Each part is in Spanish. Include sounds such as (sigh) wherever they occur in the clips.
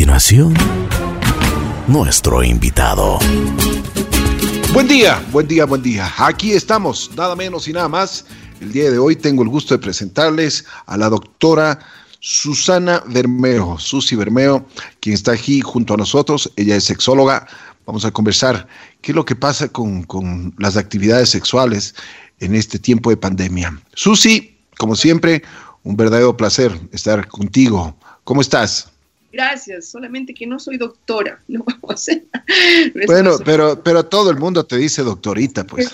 continuación, nuestro invitado. Buen día, buen día, buen día. Aquí estamos, nada menos y nada más. El día de hoy tengo el gusto de presentarles a la doctora Susana Bermeo, Susi Bermeo, quien está aquí junto a nosotros. Ella es sexóloga. Vamos a conversar qué es lo que pasa con, con las actividades sexuales en este tiempo de pandemia. Susi, como siempre, un verdadero placer estar contigo. ¿Cómo estás? Gracias, solamente que no soy doctora, (laughs) no Bueno, pero, pero todo el mundo te dice doctorita, pues.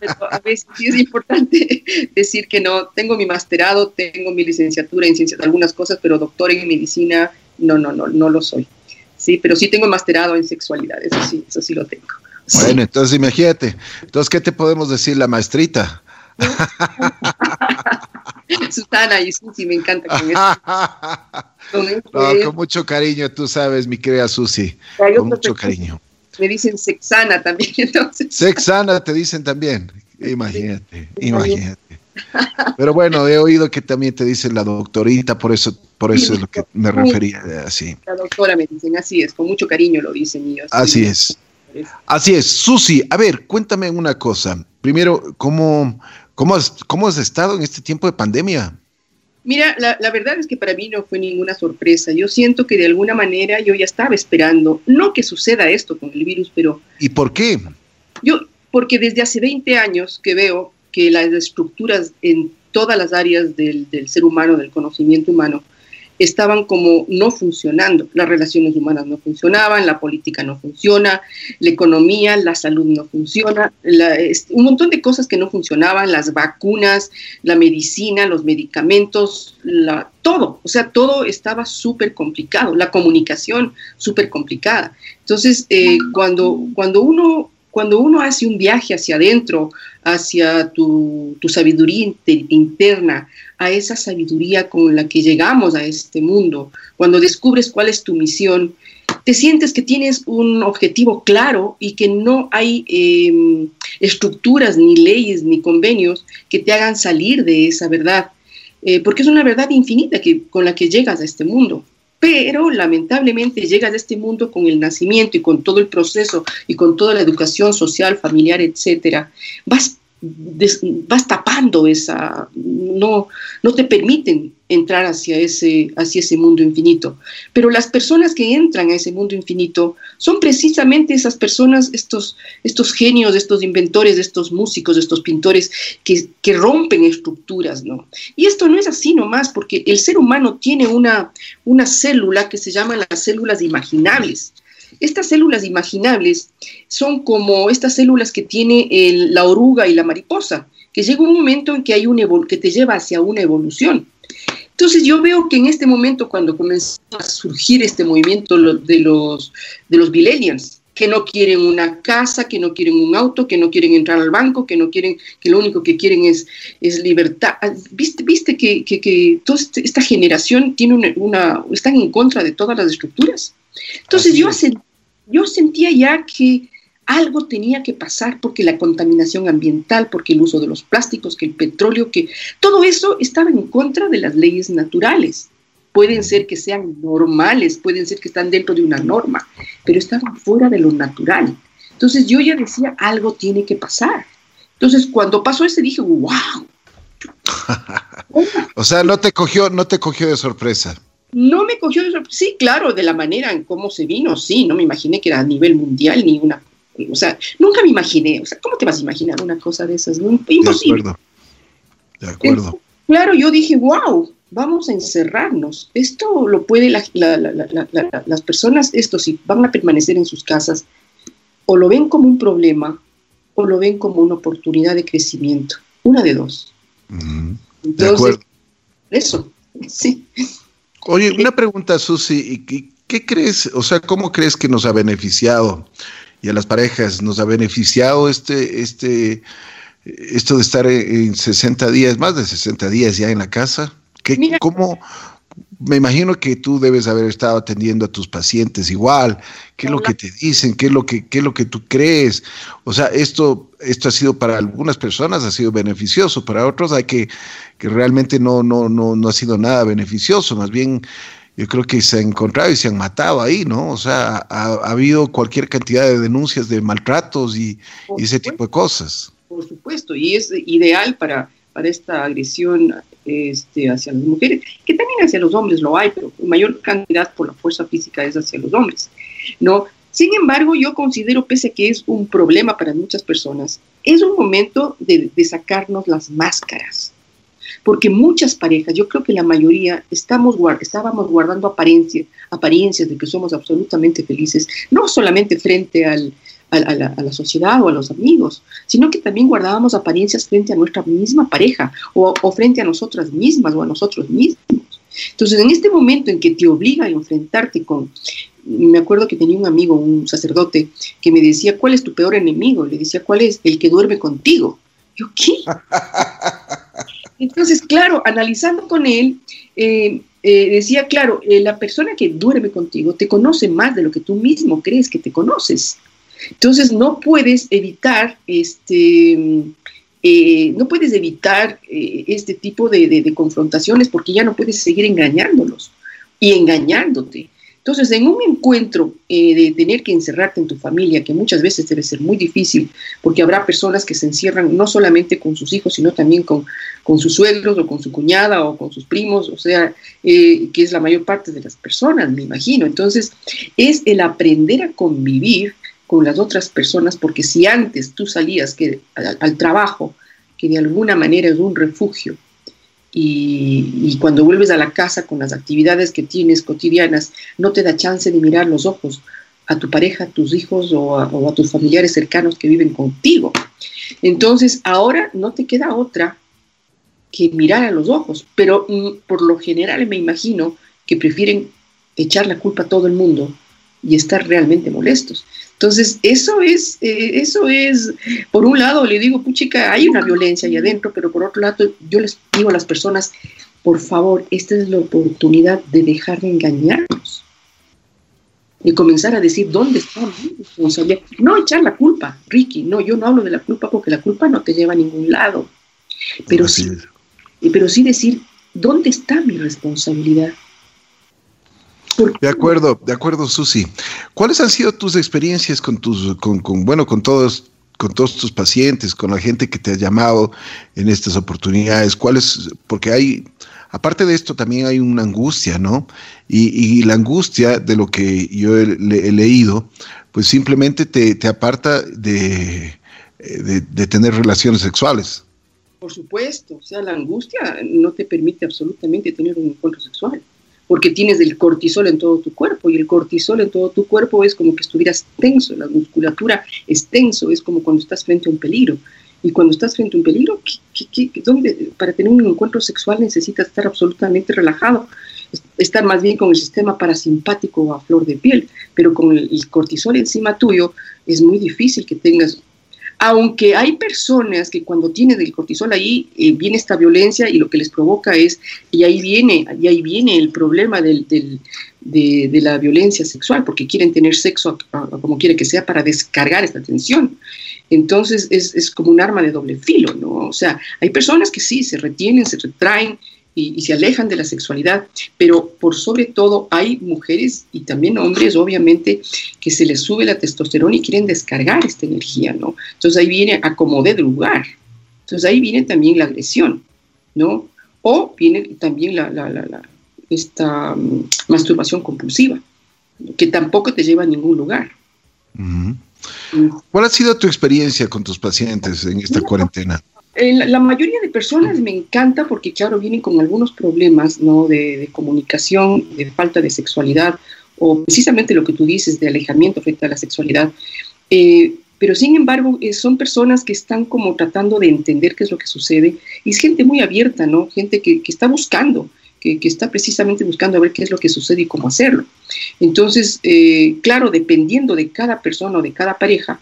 Pero, a veces sí es importante (laughs) decir que no, tengo mi masterado, tengo mi licenciatura en ciencias, algunas cosas, pero doctora en medicina, no, no, no, no lo soy. Sí, pero sí tengo masterado en sexualidad, eso sí, eso sí lo tengo. Bueno, entonces imagínate, entonces, ¿qué te podemos decir la maestrita? (laughs) (laughs) Susana y Susi, me encanta con eso. (laughs) Con, mucho cariño, tú sabes, mi querida Susi. Con mucho cariño. Me dicen sexana también, (laughs) entonces. Sexana te dicen también. Imagínate, imagínate. Pero bueno, he oído que también te dicen la doctorita, por eso, por eso es lo que me refería así. La doctora me dicen, así es, con mucho cariño lo dicen ellos. Así es. Así es. Susi, a ver, cuéntame una cosa. Primero, ¿cómo, cómo, has, cómo has estado en este tiempo de pandemia? Mira, la, la, verdad es que para mí no fue ninguna sorpresa. Yo siento que de alguna manera yo ya estaba esperando, no que suceda esto con el virus, pero... ¿Y por qué? Yo, porque desde hace 20 años que veo que las estructuras en todas las áreas del, del ser humano, del conocimiento humano, estaban como no funcionando. Las relaciones humanas no funcionaban, la política no funciona, la economía, la salud no funciona, un montón de cosas que no funcionaban, las vacunas, la medicina, los medicamentos, la, todo, o sea, todo estaba súper complicado, la comunicación súper complicada. Entonces, eh, cuando, cuando uno cuando uno hace un viaje hacia adentro, hacia tu, sabiduría interna, a esa sabiduría con la que llegamos a este mundo, cuando descubres cuál es tu misión, te sientes que tienes un objetivo claro y que no hay em, estructuras, ni leyes, ni convenios que te hagan salir de esa verdad, eh, porque es una verdad infinita que, con la que llegas a este mundo. Pero lamentablemente llegas a este mundo con el nacimiento y con todo el proceso y con toda la educación social, familiar, etcétera, vas vas tapando esa, no, no te permiten entrar hacia ese, hacia ese mundo infinito. Pero las personas que entran a ese mundo infinito son precisamente esas personas, estos, estos genios, estos inventores, estos músicos, estos pintores que, que rompen estructuras, ¿no? Y esto no es así nomás, porque el ser humano tiene una, una célula que se llama las células imaginables. Estas células imaginables son como estas células que tiene la oruga y la mariposa, que llega un momento en que, hay un que te lleva hacia una evolución. Entonces yo veo que en este momento, cuando comenzó a surgir este movimiento de los, de los millennials, que no quieren una casa, que no quieren un auto, que no quieren entrar al banco, que no quieren, que lo único que quieren es, es libertad. ¿Viste, viste que, que, este, esta generación tiene una, una, están en contra de todas las estructuras? Entonces yo, yo sentía ya que algo tenía que pasar porque la contaminación ambiental, porque el uso de los plásticos, que el petróleo, que todo eso estaba en contra de las leyes naturales. Pueden ser que sean normales, pueden ser que están dentro de una norma, pero estaban fuera de lo natural. Entonces yo ya decía, algo tiene que pasar. Entonces cuando pasó ese dije, wow. (laughs) o sea, no te cogió, no te cogió de sorpresa. No me cogió de sorpresa. Sí, claro, de la manera en cómo se vino, sí, no me imaginé que era a nivel mundial ni una o sea, nunca me imaginé, o sea, ¿cómo te vas a imaginar una cosa de esas? Imposible. De acuerdo. De acuerdo. claro, yo dije, wow, vamos a encerrarnos. Esto lo puede las personas, esto sí, van a permanecer en sus casas, o lo ven como un problema, o lo ven como una oportunidad de crecimiento. Una de dos. de acuerdo. Eso, (laughs) sí. Oye, una pregunta, Susi, ¿qué crees, o sea, cómo crees que nos ha beneficiado y a las parejas. Nos ha beneficiado este, este, esto de estar en 60 días, más de 60 días ya en la casa. ¿Qué, ¿Cómo? Me imagino que tú debes haber estado atendiendo a tus pacientes igual. ¿Qué es lo que te dicen? ¿Qué es lo que, qué es lo que tú crees? O sea, esto, esto ha sido para algunas personas ha sido beneficioso, para otros hay que, que realmente no, no, no, no ha sido nada beneficioso. Más bien, yo creo que se han encontrado y se han matado ahí, ¿no? O sea, ha, habido cualquier cantidad de denuncias de maltratos y, ese tipo de cosas. Por supuesto, y es ideal para, para esta agresión este, hacia las mujeres, que también hacia los hombres lo hay, pero mayor cantidad por la fuerza física es hacia los hombres, ¿no? Sin embargo, yo considero, pese a que es un problema para muchas personas, es un momento de, de sacarnos las máscaras, porque muchas parejas, yo creo que la mayoría, estamos, estábamos guardando apariencias, apariencias de que somos absolutamente felices, no solamente frente al, a, la, sociedad o a los amigos, sino que también guardábamos apariencias frente a nuestra misma pareja o, o frente a nosotras mismas o a nosotros mismos. Entonces, en este momento en que te obliga a enfrentarte con, me acuerdo que tenía un amigo, un sacerdote, que me decía, ¿cuál es tu peor enemigo? Le decía, ¿cuál es? El que duerme contigo. Yo, ¿qué? (laughs) Entonces, claro, analizando con él, eh, eh, decía, claro, eh, la persona que duerme contigo te conoce más de lo que tú mismo crees que te conoces. Entonces, no puedes evitar este... no puedes evitar este tipo de, de, confrontaciones porque ya no puedes seguir engañándolos y engañándote. Entonces, en un encuentro eh, de tener que encerrarte en tu familia, que muchas veces debe ser muy difícil, porque habrá personas que se encierran no solamente con sus hijos, sino también con, con sus suegros o con su cuñada o con sus primos, o sea, eh, que es la mayor parte de las personas, me imagino. Entonces, es el aprender a convivir con las otras personas, porque si antes tú salías que, al trabajo, que de alguna manera es un refugio, y, cuando vuelves a la casa con las actividades que tienes cotidianas, no te da chance de mirar los ojos a tu pareja, a tus hijos o a, tus familiares cercanos que viven contigo. Entonces, ahora no te queda otra que mirar a los ojos, pero mm, por lo general me imagino que prefieren echar la culpa a todo el mundo y estar realmente molestos. Entonces, eso es, eh, eso es, por un lado le digo, puchica, hay una violencia ahí adentro, pero por otro lado yo les digo a las personas, por favor, esta es la oportunidad de dejar de engañarnos, de comenzar a decir dónde está mi responsabilidad. No echar la culpa, Ricky, no, yo no hablo de la culpa porque la culpa no te lleva a ningún lado, pero, sí, pero sí decir, ¿dónde está mi responsabilidad? De acuerdo, de acuerdo, Susi. ¿Cuáles han sido tus experiencias con tus, con, bueno, con todos, con todos tus pacientes, con la gente que te ha llamado en estas oportunidades? ¿Cuáles? Porque hay, aparte de esto, también hay una angustia, ¿no? Y, la angustia de lo que yo he, leído, pues simplemente te, aparta de, de, de tener relaciones sexuales. Por supuesto, o sea, la angustia no te permite absolutamente tener un encuentro sexual porque tienes el cortisol en todo tu cuerpo y el cortisol en todo tu cuerpo es como que estuvieras tenso, la musculatura es tenso, es como cuando estás frente a un peligro. Y cuando estás frente a un peligro, para tener un encuentro sexual necesitas estar absolutamente relajado, estar más bien con el sistema parasimpático a flor de piel, pero con el cortisol encima tuyo es muy difícil que tengas aunque hay personas que cuando tienen el cortisol ahí eh, viene esta violencia y lo que les provoca es, y ahí viene, y ahí viene el problema del, de, la violencia sexual, porque quieren tener sexo como quiere que sea para descargar esta tensión. Entonces es, es, como un arma de doble filo, ¿no? O sea, hay personas que sí, se retienen, se retraen, y, se alejan de la sexualidad, pero por sobre todo hay mujeres y también hombres, obviamente, que se les sube la testosterona y quieren descargar esta energía, ¿no? Entonces ahí viene acomodé de lugar. Entonces ahí viene también la agresión, ¿no? O viene también la, la, la, esta mm, masturbación compulsiva, que tampoco te lleva a ningún lugar. Mm. ¿Cuál ha sido tu experiencia con tus pacientes en esta cuarentena? La mayoría de personas me encanta porque, claro, vienen con algunos problemas ¿no? de, comunicación, de falta de sexualidad o precisamente lo que tú dices de alejamiento frente a la sexualidad. Eh, pero sin embargo, eh, son personas que están como tratando de entender qué es lo que sucede y es gente muy abierta, ¿no? Gente que, que está buscando, que, que, está precisamente buscando a ver qué es lo que sucede y cómo hacerlo. Entonces, eh, claro, dependiendo de cada persona o de cada pareja,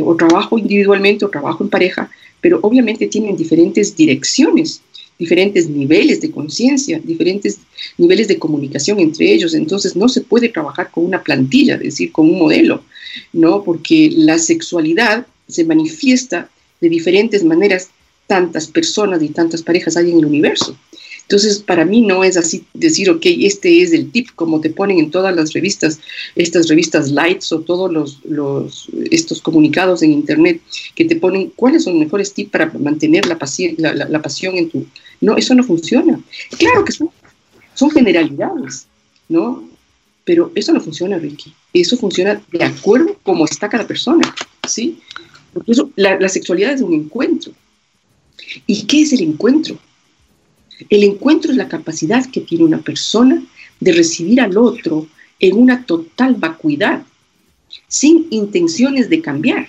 o trabajo individualmente o trabajo en pareja, pero obviamente tienen diferentes direcciones, diferentes niveles de conciencia, diferentes niveles de comunicación entre ellos. Entonces no se puede trabajar con una plantilla, es decir, con un modelo, ¿no? Porque la sexualidad se manifiesta de diferentes maneras, tantas personas y tantas parejas hay en el universo. Entonces, para mí no es así decir, ok, este es el tip, como te ponen en todas las revistas, estas revistas lights o todos los, estos comunicados en internet que te ponen cuáles son los mejores tips para mantener la, la, pasión en tu... No, eso no funciona. Claro que son, son generalidades, ¿no? Pero eso no funciona, Ricky. Eso funciona de acuerdo como está cada persona, ¿sí? Porque eso, la sexualidad es un encuentro. ¿Y qué es el encuentro? El encuentro es la capacidad que tiene una persona de recibir al otro en una total vacuidad, sin intenciones de cambiar.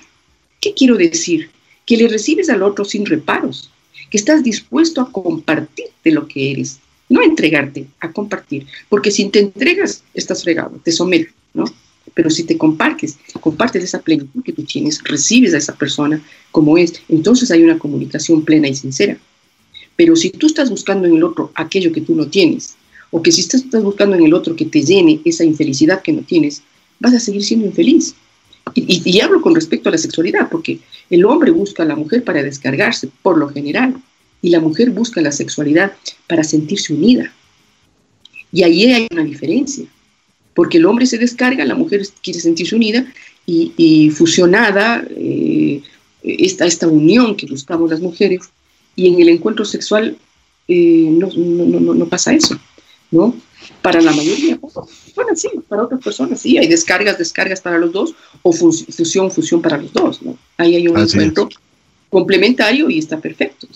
¿Qué quiero decir? Que le recibes al otro sin reparos, que estás dispuesto a compartir de lo que eres, no a entregarte, a compartir, porque si te entregas, estás fregado, te sometes, ¿no? Pero si te compartes, compartes esa plenitud que tú tienes, recibes a esa persona como es, entonces hay una comunicación plena y sincera. Pero si tú estás buscando en el otro aquello que tú no tienes, o que si estás buscando en el otro que te llene esa infelicidad que no tienes, vas a seguir siendo infeliz. Y, hablo con respecto a la sexualidad, porque el hombre busca a la mujer para descargarse, por lo general, y la mujer busca la sexualidad para sentirse unida. Y ahí hay una diferencia, porque el hombre se descarga, la mujer quiere sentirse unida y, fusionada, eh, esta, esta unión que buscamos las mujeres, y en el encuentro sexual eh, no, no, no, pasa eso, ¿no? Para la mayoría, bueno, sí, para otras personas sí, hay descargas, descargas para los dos, o fusión, fusión para los dos, ¿no? Ahí hay un encuentro complementario y está perfecto.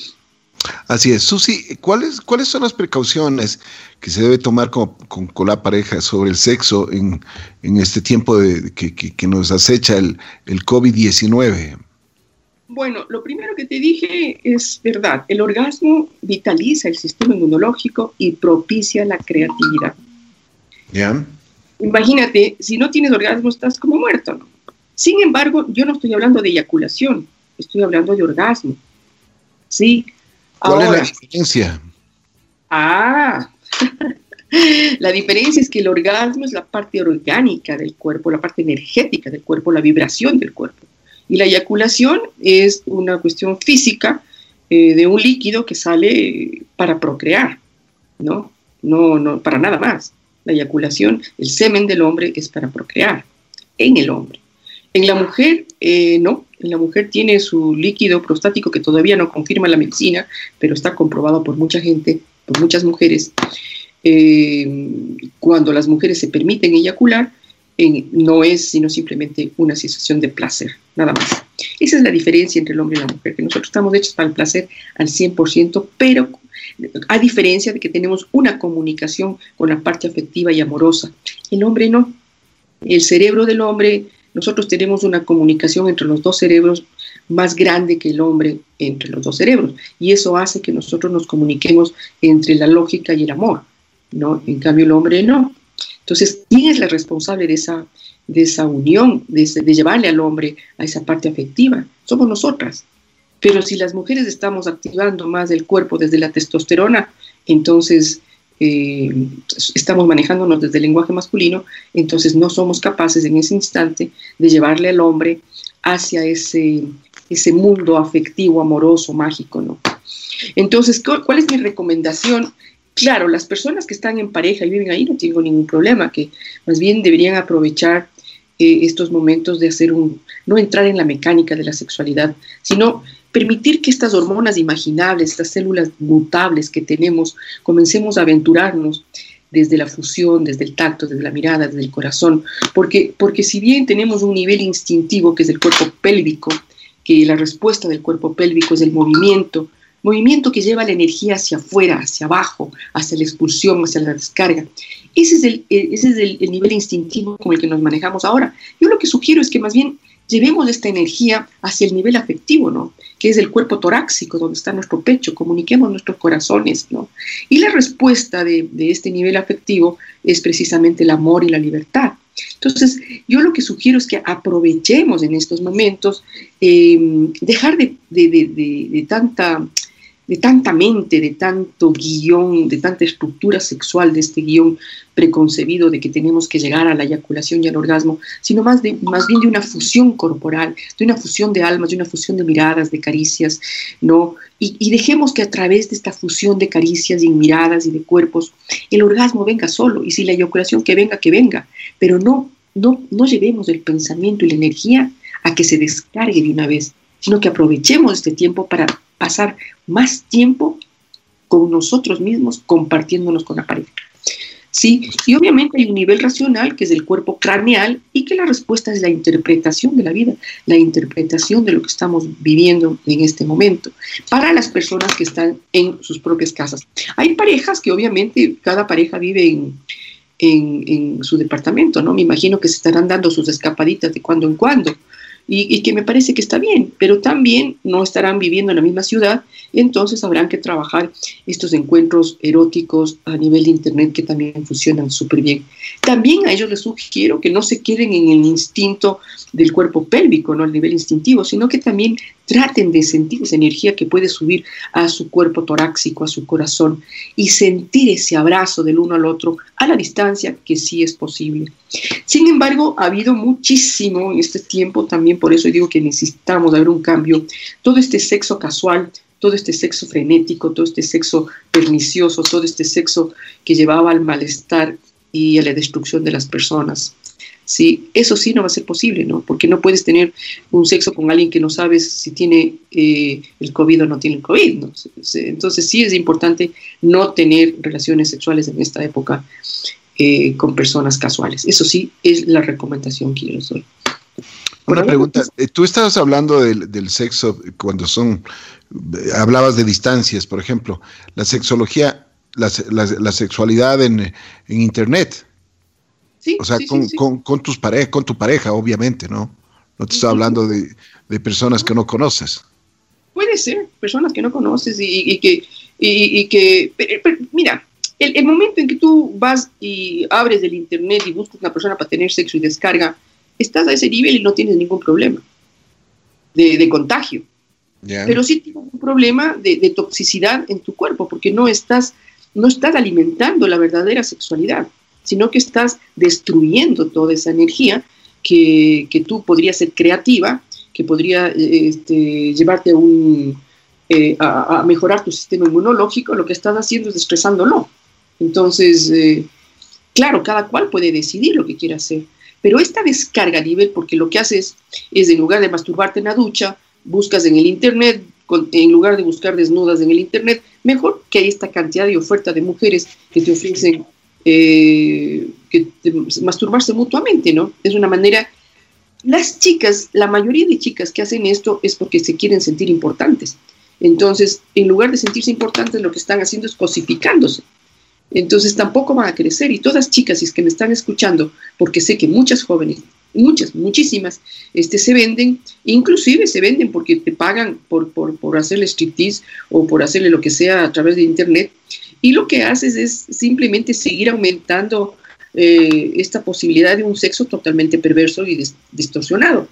Así es. Susi, ¿cuáles, ¿cuáles son las precauciones que se debe tomar con, con, la pareja sobre el sexo en, en este tiempo de, que, que, que, nos acecha el, el COVID-19? Bueno, lo primero que te dije es verdad. El orgasmo vitaliza el sistema inmunológico y propicia la creatividad. ¿Ya? Imagínate, si no tienes orgasmo estás como muerto. ¿no? Sin embargo, yo no estoy hablando de eyaculación, estoy hablando de orgasmo. ¿Sí? ¿Cuál es la diferencia? Ah, (laughs) la diferencia es que el orgasmo es la parte orgánica del cuerpo, la parte energética del cuerpo, la vibración del cuerpo. Y la eyaculación es una cuestión física eh, de un líquido que sale para procrear, ¿no? No, no, para nada más. La eyaculación, el semen del hombre es para procrear en el hombre. En la mujer, eh, no. En la mujer tiene su líquido prostático que todavía no confirma la medicina, pero está comprobado por mucha gente, por muchas mujeres. Eh, cuando las mujeres se permiten eyacular, no es sino simplemente una sensación de placer, nada más. Esa es la diferencia entre el hombre y la mujer, que nosotros estamos hechos para el placer al 100%, pero a diferencia de que tenemos una comunicación con la parte afectiva y amorosa. El hombre no. El cerebro del hombre, nosotros tenemos una comunicación entre los dos cerebros más grande que el hombre entre los dos cerebros. Y eso hace que nosotros nos comuniquemos entre la lógica y el amor. ¿no? En cambio, el hombre no. Entonces, ¿quién es la responsable de esa, de esa unión, de, llevarle al hombre a esa parte afectiva? Somos nosotras. Pero si las mujeres estamos activando más el cuerpo desde la testosterona, entonces eh, estamos manejándonos desde el lenguaje masculino, entonces no somos capaces en ese instante de llevarle al hombre hacia ese, ese mundo afectivo, amoroso, mágico, ¿no? Entonces, ¿cuál es mi recomendación? Claro, las personas que están en pareja y viven ahí no tienen ningún problema, que más bien deberían aprovechar eh, estos momentos de hacer un, no entrar en la mecánica de la sexualidad, sino permitir que estas hormonas imaginables, estas células mutables que tenemos, comencemos a aventurarnos desde la fusión, desde el tacto, desde la mirada, desde el corazón, porque, porque si bien tenemos un nivel instintivo que es el cuerpo pélvico, que la respuesta del cuerpo pélvico es el movimiento, movimiento que lleva la energía hacia afuera, hacia abajo, hacia la expulsión, hacia la descarga. Ese es, el, eh, ese es el, nivel instintivo con el que nos manejamos ahora. Yo lo que sugiero es que más bien llevemos esta energía hacia el nivel afectivo, ¿no? Que es el cuerpo torácico, donde está nuestro pecho, comuniquemos nuestros corazones, ¿no? Y la respuesta de, de este nivel afectivo es precisamente el amor y la libertad. Entonces, yo lo que sugiero es que aprovechemos en estos momentos, eh, dejar de, tanta de tanta mente, de tanto guion, de tanta estructura sexual, de este guion preconcebido de que tenemos que llegar a la eyaculación y al orgasmo, sino más, de, más bien de una fusión corporal, de una fusión de almas, de una fusión de miradas, de caricias, ¿no? Y, y dejemos que a través de esta fusión de caricias y miradas y de cuerpos, el orgasmo venga solo, y si la eyaculación que venga, que venga, pero no, no, no llevemos el pensamiento y la energía a que se descargue de una vez, sino que aprovechemos este tiempo para pasar más tiempo con nosotros mismos, compartiéndonos con la pareja. Sí, y obviamente hay un nivel racional que es el cuerpo craneal y que la respuesta es la interpretación de la vida, la interpretación de lo que estamos viviendo en este momento para las personas que están en sus propias casas. Hay parejas que obviamente cada pareja vive en, en, en su departamento, ¿no? Me imagino que se estarán dando sus escapaditas de cuando en cuando y, que me parece que está bien, pero también no estarán viviendo en la misma ciudad, entonces habrán que trabajar estos encuentros eróticos a nivel de Internet que también funcionan súper bien. También a ellos les sugiero que no se queden en el instinto del cuerpo pélvico, no al nivel instintivo, sino que también traten de sentir esa energía que puede subir a su cuerpo torácico, a su corazón, y sentir ese abrazo del uno al otro a la distancia que sí es posible. Sin embargo, ha habido muchísimo en este tiempo, también por eso digo que necesitamos haber un cambio, todo este sexo casual, todo este sexo frenético, todo este sexo pernicioso, todo este sexo que llevaba al malestar y a la destrucción de las personas. Sí, eso sí no va a ser posible, ¿no? Porque no puedes tener un sexo con alguien que no sabes si tiene eh, el COVID o no tiene el COVID. Entonces sí es importante no tener relaciones sexuales en esta época eh, con personas casuales. Eso sí es la recomendación que yo les doy. Una pregunta, eh, tú estabas hablando del, sexo cuando son, hablabas de distancias, por ejemplo, la sexología, la, sexualidad en, en Internet. O sea, con, tus parejas, con tu pareja, obviamente, ¿no? No te estoy hablando de, personas que no conoces. Puede ser, personas que no conoces y, que, y, que mira, el, momento en que tú vas y abres el internet y buscas una persona para tener sexo y descarga, estás a ese nivel y no tienes ningún problema de, contagio. Pero sí tienes un problema de, de, toxicidad en tu cuerpo, porque no estás, no estás alimentando la verdadera sexualidad sino que estás destruyendo toda esa energía que, tú podrías ser creativa, que podría este, llevarte eh, a, mejorar tu sistema inmunológico, lo que estás haciendo es estresándolo. Entonces, eh, claro, cada cual puede decidir lo que quiere hacer, pero esta descarga a nivel, porque lo que haces es, en lugar de masturbarte en la ducha, buscas en el Internet, en lugar de buscar desnudas en el Internet, mejor que hay esta cantidad de oferta de mujeres que te ofrecen eh, que, masturbarse mutuamente, ¿no? Es una manera... Las chicas, la mayoría de chicas que hacen esto es porque se quieren sentir importantes. Entonces, en lugar de sentirse importantes, lo que están haciendo es cosificándose. Entonces, tampoco van a crecer. Y todas chicas, si es que me están escuchando, porque sé que muchas jóvenes, muchas, muchísimas, este, se venden, inclusive se venden porque te pagan por, por, por hacerle striptease o por hacerle lo que sea a través de internet, y lo que haces es simplemente seguir aumentando eh, esta posibilidad de un sexo totalmente perverso y distorsionado.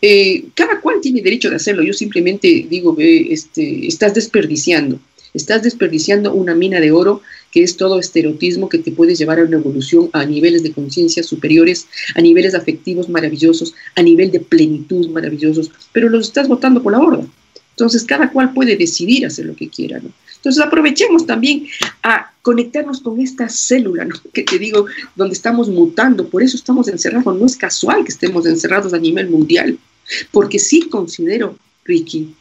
Eh, cada cual tiene derecho de hacerlo. Yo simplemente digo, este, estás desperdiciando, estás desperdiciando una mina de oro que es todo estereotismo que te puede llevar a una evolución a niveles de conciencia superiores, a niveles afectivos maravillosos, a nivel de plenitud maravillosos, pero los estás botando por la borda. Entonces, cada cual puede decidir hacer lo que quiera, ¿no? Entonces aprovechemos también a conectarnos con esta célula, (laughs) que te digo, donde estamos mutando, por eso estamos encerrados, no es casual que estemos encerrados a nivel mundial, porque sí considero, Ricky,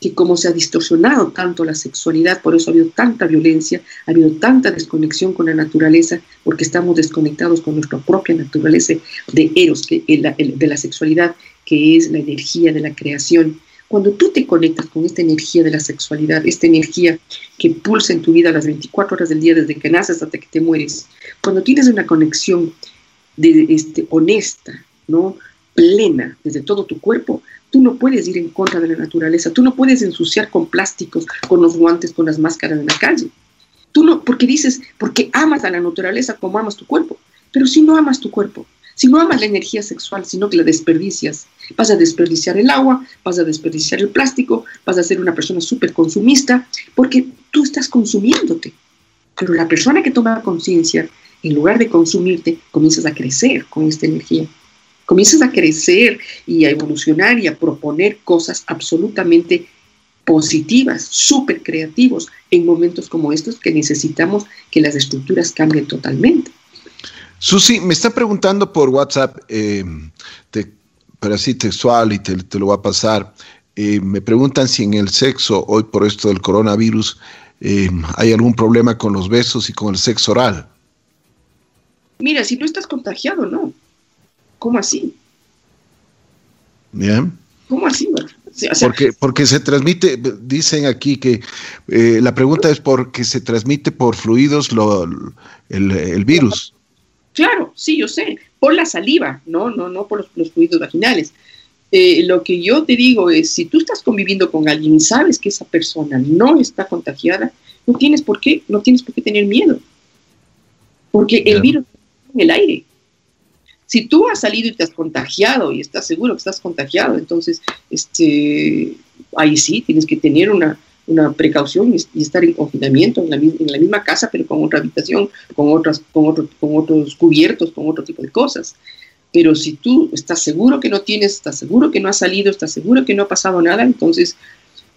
que como se ha distorsionado tanto la sexualidad, por eso ha habido tanta violencia, ha habido tanta desconexión con la naturaleza, porque estamos desconectados con nuestra propia naturaleza de eros, de la sexualidad, que es la energía de la creación cuando tú te conectas con esta energía de la sexualidad, esta energía que pulsa en tu vida las 24 horas del día desde que naces hasta que te mueres, cuando tienes una conexión de, este, honesta, ¿no? Plena desde todo tu cuerpo, tú no puedes ir en contra de la naturaleza, tú no puedes ensuciar con plásticos, con los guantes, con las máscaras en la calle. Tú no, porque dices, porque amas a la naturaleza como amas tu cuerpo, pero si no amas tu cuerpo, Si no amas la energía sexual, sino que la desperdicias, vas a desperdiciar el agua, vas a desperdiciar el plástico, vas a ser una persona súper consumista, porque tú estás consumiéndote. Pero la persona que toma conciencia, en lugar de consumirte, comienzas a crecer con esta energía. Comienzas a crecer y a evolucionar y a proponer cosas absolutamente positivas, súper creativos en momentos como estos que necesitamos que las estructuras cambien totalmente. Susi, me está preguntando por WhatsApp, eh, pero así textual y te, lo voy a pasar. Eh, me preguntan si en el sexo, hoy por esto del coronavirus, eh, hay algún problema con los besos y con el sexo oral. Mira, si no estás contagiado, no. ¿Cómo así? Bien. ¿Cómo así? porque, porque se transmite, dicen aquí que la pregunta es porque se transmite por fluidos lo, el, el virus. Claro, sí, yo sé, por la saliva, no, no, no por los, fluidos vaginales. Eh, lo que yo te digo es, si tú estás conviviendo con alguien y sabes que esa persona no está contagiada, no tienes por qué, no tienes por qué tener miedo, porque el virus está en el aire. Si tú has salido y te has contagiado y estás seguro que estás contagiado, entonces, este, ahí sí tienes que tener una, una precaución y, estar en confinamiento en la, misma casa, pero con otra habitación, con, otras, con, con otros cubiertos, con otro tipo de cosas. Pero si tú estás seguro que no tienes, estás seguro que no has salido, estás seguro que no ha pasado nada, entonces,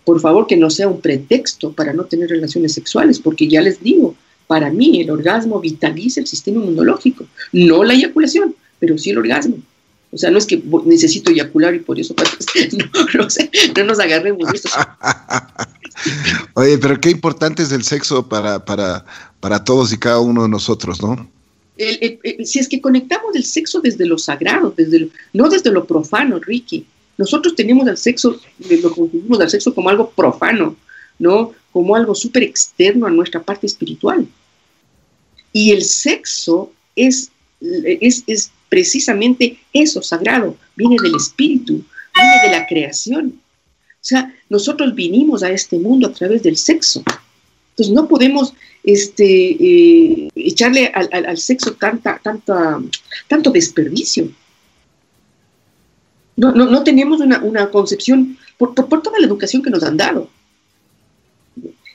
por favor, que no sea un pretexto para no tener relaciones sexuales, porque ya les digo, para mí el orgasmo vitaliza el sistema inmunológico, no la eyaculación, pero sí el orgasmo. O sea, no es que necesito eyacular y por eso (laughs) no, no nos agarremos de esto. (laughs) Oye, pero qué importante es el sexo para, para, para todos y cada uno de nosotros, ¿no? si es que conectamos el sexo desde lo sagrado, desde no desde lo profano, Ricky. Nosotros tenemos al sexo, lo confundimos al sexo como algo profano, ¿no? Como algo súper externo a nuestra parte espiritual. Y el sexo es, es, es precisamente eso, sagrado, viene del espíritu, viene de la creación. O sea, nosotros vinimos a este mundo a través del sexo. Entonces no podemos este, eh, echarle al, sexo tanta, tanto desperdicio. No, no, tenemos una, concepción por, por, toda la educación que nos han dado.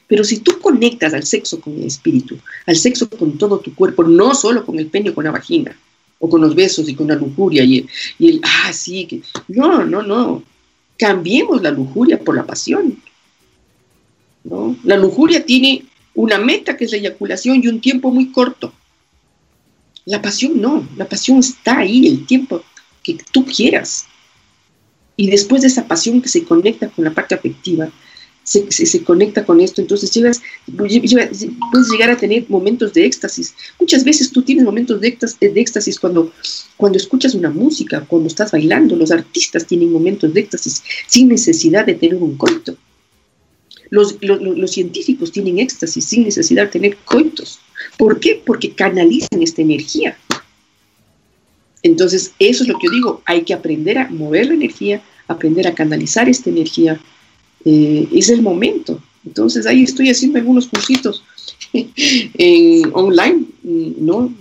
Pero si tú conectas al sexo con el espíritu, al sexo con todo tu cuerpo, no solo con el pene o con la vagina, o con los besos y con la lujuria y el, ah, sí, que, no, no, no. Cambiemos la lujuria por la pasión. ¿no? La lujuria tiene una meta que es la eyaculación y un tiempo muy corto. La pasión no, la pasión está ahí el tiempo que tú quieras. Y después de esa pasión que se conecta con la parte afectiva, se, conecta con esto, entonces llegas, puedes llegar a tener momentos de éxtasis. Muchas veces tú tienes momentos de éxtasis, de éxtasis cuando, cuando escuchas una música, cuando estás bailando. Los artistas tienen momentos de éxtasis sin necesidad de tener un coito. Los, los, los científicos tienen éxtasis sin necesidad de tener coitos. ¿Por qué? Porque canalizan esta energía. Entonces, eso es lo que yo digo, hay que aprender a mover la energía, aprender a canalizar esta energía eh, es el momento. Entonces ahí estoy haciendo algunos cursitos (laughs) en, online, ¿no?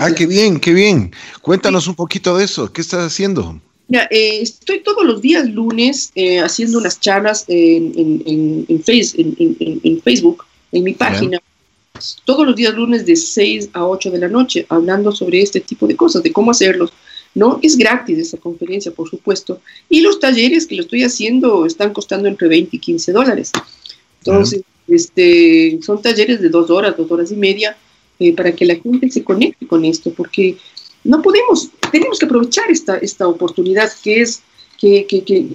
Ah, qué bien, qué bien. Cuéntanos un poquito de eso. ¿Qué estás haciendo? Eh, estoy todos los días lunes eh, haciendo unas charlas en, en, en, Facebook, en mi página. Todos los días lunes de 6 a 8 de la noche, hablando sobre este tipo de cosas, de cómo hacerlos, ¿no? Es gratis esa conferencia, por supuesto. Y los talleres que lo estoy haciendo están costando entre 20 y 15 dólares. Entonces, este, son talleres de dos horas, dos horas y media, eh, para que la gente se conecte con esto, porque no podemos, tenemos que aprovechar esta, esta oportunidad que es, que, que, que,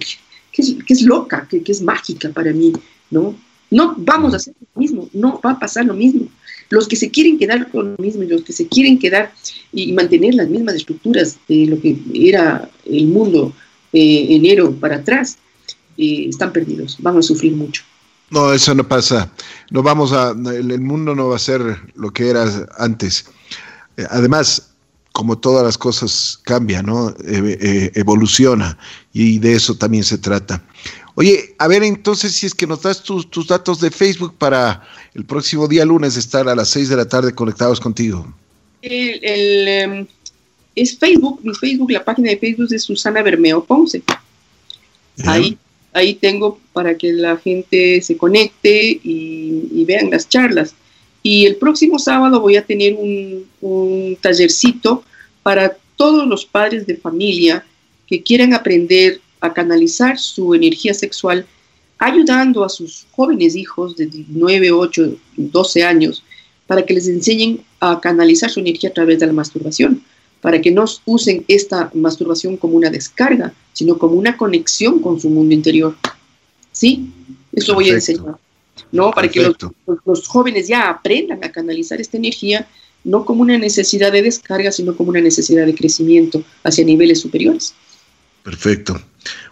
que es, loca, que, es mágica para mí, ¿no? No vamos a hacer lo mismo, no va a pasar lo mismo. Los que se quieren quedar con lo mismo los que se quieren quedar y mantener las mismas estructuras de lo que era el mundo eh, enero para atrás, eh, están perdidos, van a sufrir mucho. No, eso no pasa. No vamos a, el mundo no va a ser lo que era antes. Eh, además, como todas las cosas cambia, ¿no? evoluciona y de eso también se trata. Oye, a ver entonces si es que nos das tus, datos de Facebook para el próximo día lunes estar a las 6 de la tarde conectados contigo. El, em, es Facebook, mi Facebook, la página de Facebook es Susana Bermeo Ponce. Ahí, ahí tengo para que la gente se conecte y, vean las charlas. Y el próximo sábado voy a tener un, un tallercito para todos los padres de familia que quieran aprender a canalizar su energía sexual, ayudando a sus jóvenes hijos de 9, 8, 12 años para que les enseñen a canalizar su energía a través de la masturbación, para que no usen esta masturbación como una descarga, sino como una conexión con su mundo interior. ¿Sí? Eso voy a enseñar. ¿No? Para que los, jóvenes ya aprendan a canalizar esta energía no como una necesidad de descarga, sino como una necesidad de crecimiento hacia niveles superiores. Perfecto.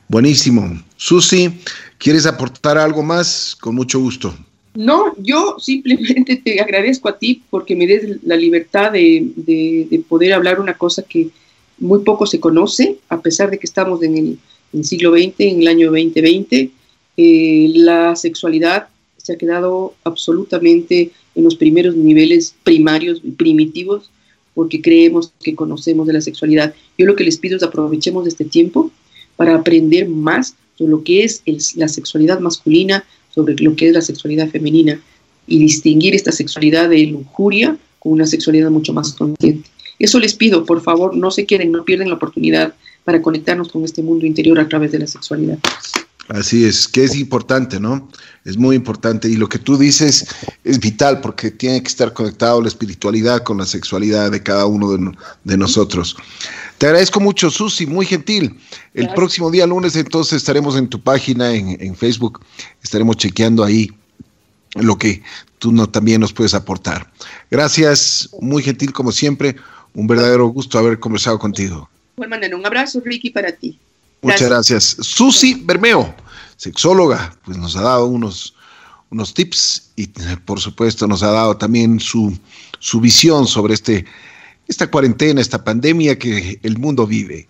Buenísimo. Susi, ¿quieres aportar algo más? Con mucho gusto. No, yo simplemente te agradezco a ti porque me des la libertad de, poder hablar una cosa que muy poco se conoce, a pesar de que estamos en el, siglo XX, en el año 2020. Eh, la sexualidad se ha quedado absolutamente en los primeros niveles primarios y primitivos porque creemos que conocemos de la sexualidad. Yo lo que les pido es aprovechemos este tiempo para aprender más sobre lo que es la sexualidad masculina, sobre lo que es la sexualidad femenina y distinguir esta sexualidad de lujuria con una sexualidad mucho más consciente. Eso les pido, por favor, no se queden, no pierden la oportunidad para conectarnos con este mundo interior a través de la sexualidad. Así es, que es importante, ¿no? Es muy importante y lo que tú dices es vital porque tiene que estar conectado la espiritualidad con la sexualidad de cada uno de, nosotros. Te agradezco mucho, Susi, muy gentil. El próximo día lunes entonces estaremos en tu página en, Facebook, estaremos chequeando ahí lo que tú no, también nos puedes aportar. Gracias, muy gentil como siempre, un verdadero gusto haber conversado contigo. un abrazo, Ricky, para ti. Muchas gracias. Susi Bermeo, sexóloga, pues nos ha dado unos, unos tips y por supuesto nos ha dado también su, su visión sobre este, esta cuarentena, esta pandemia que el mundo vive.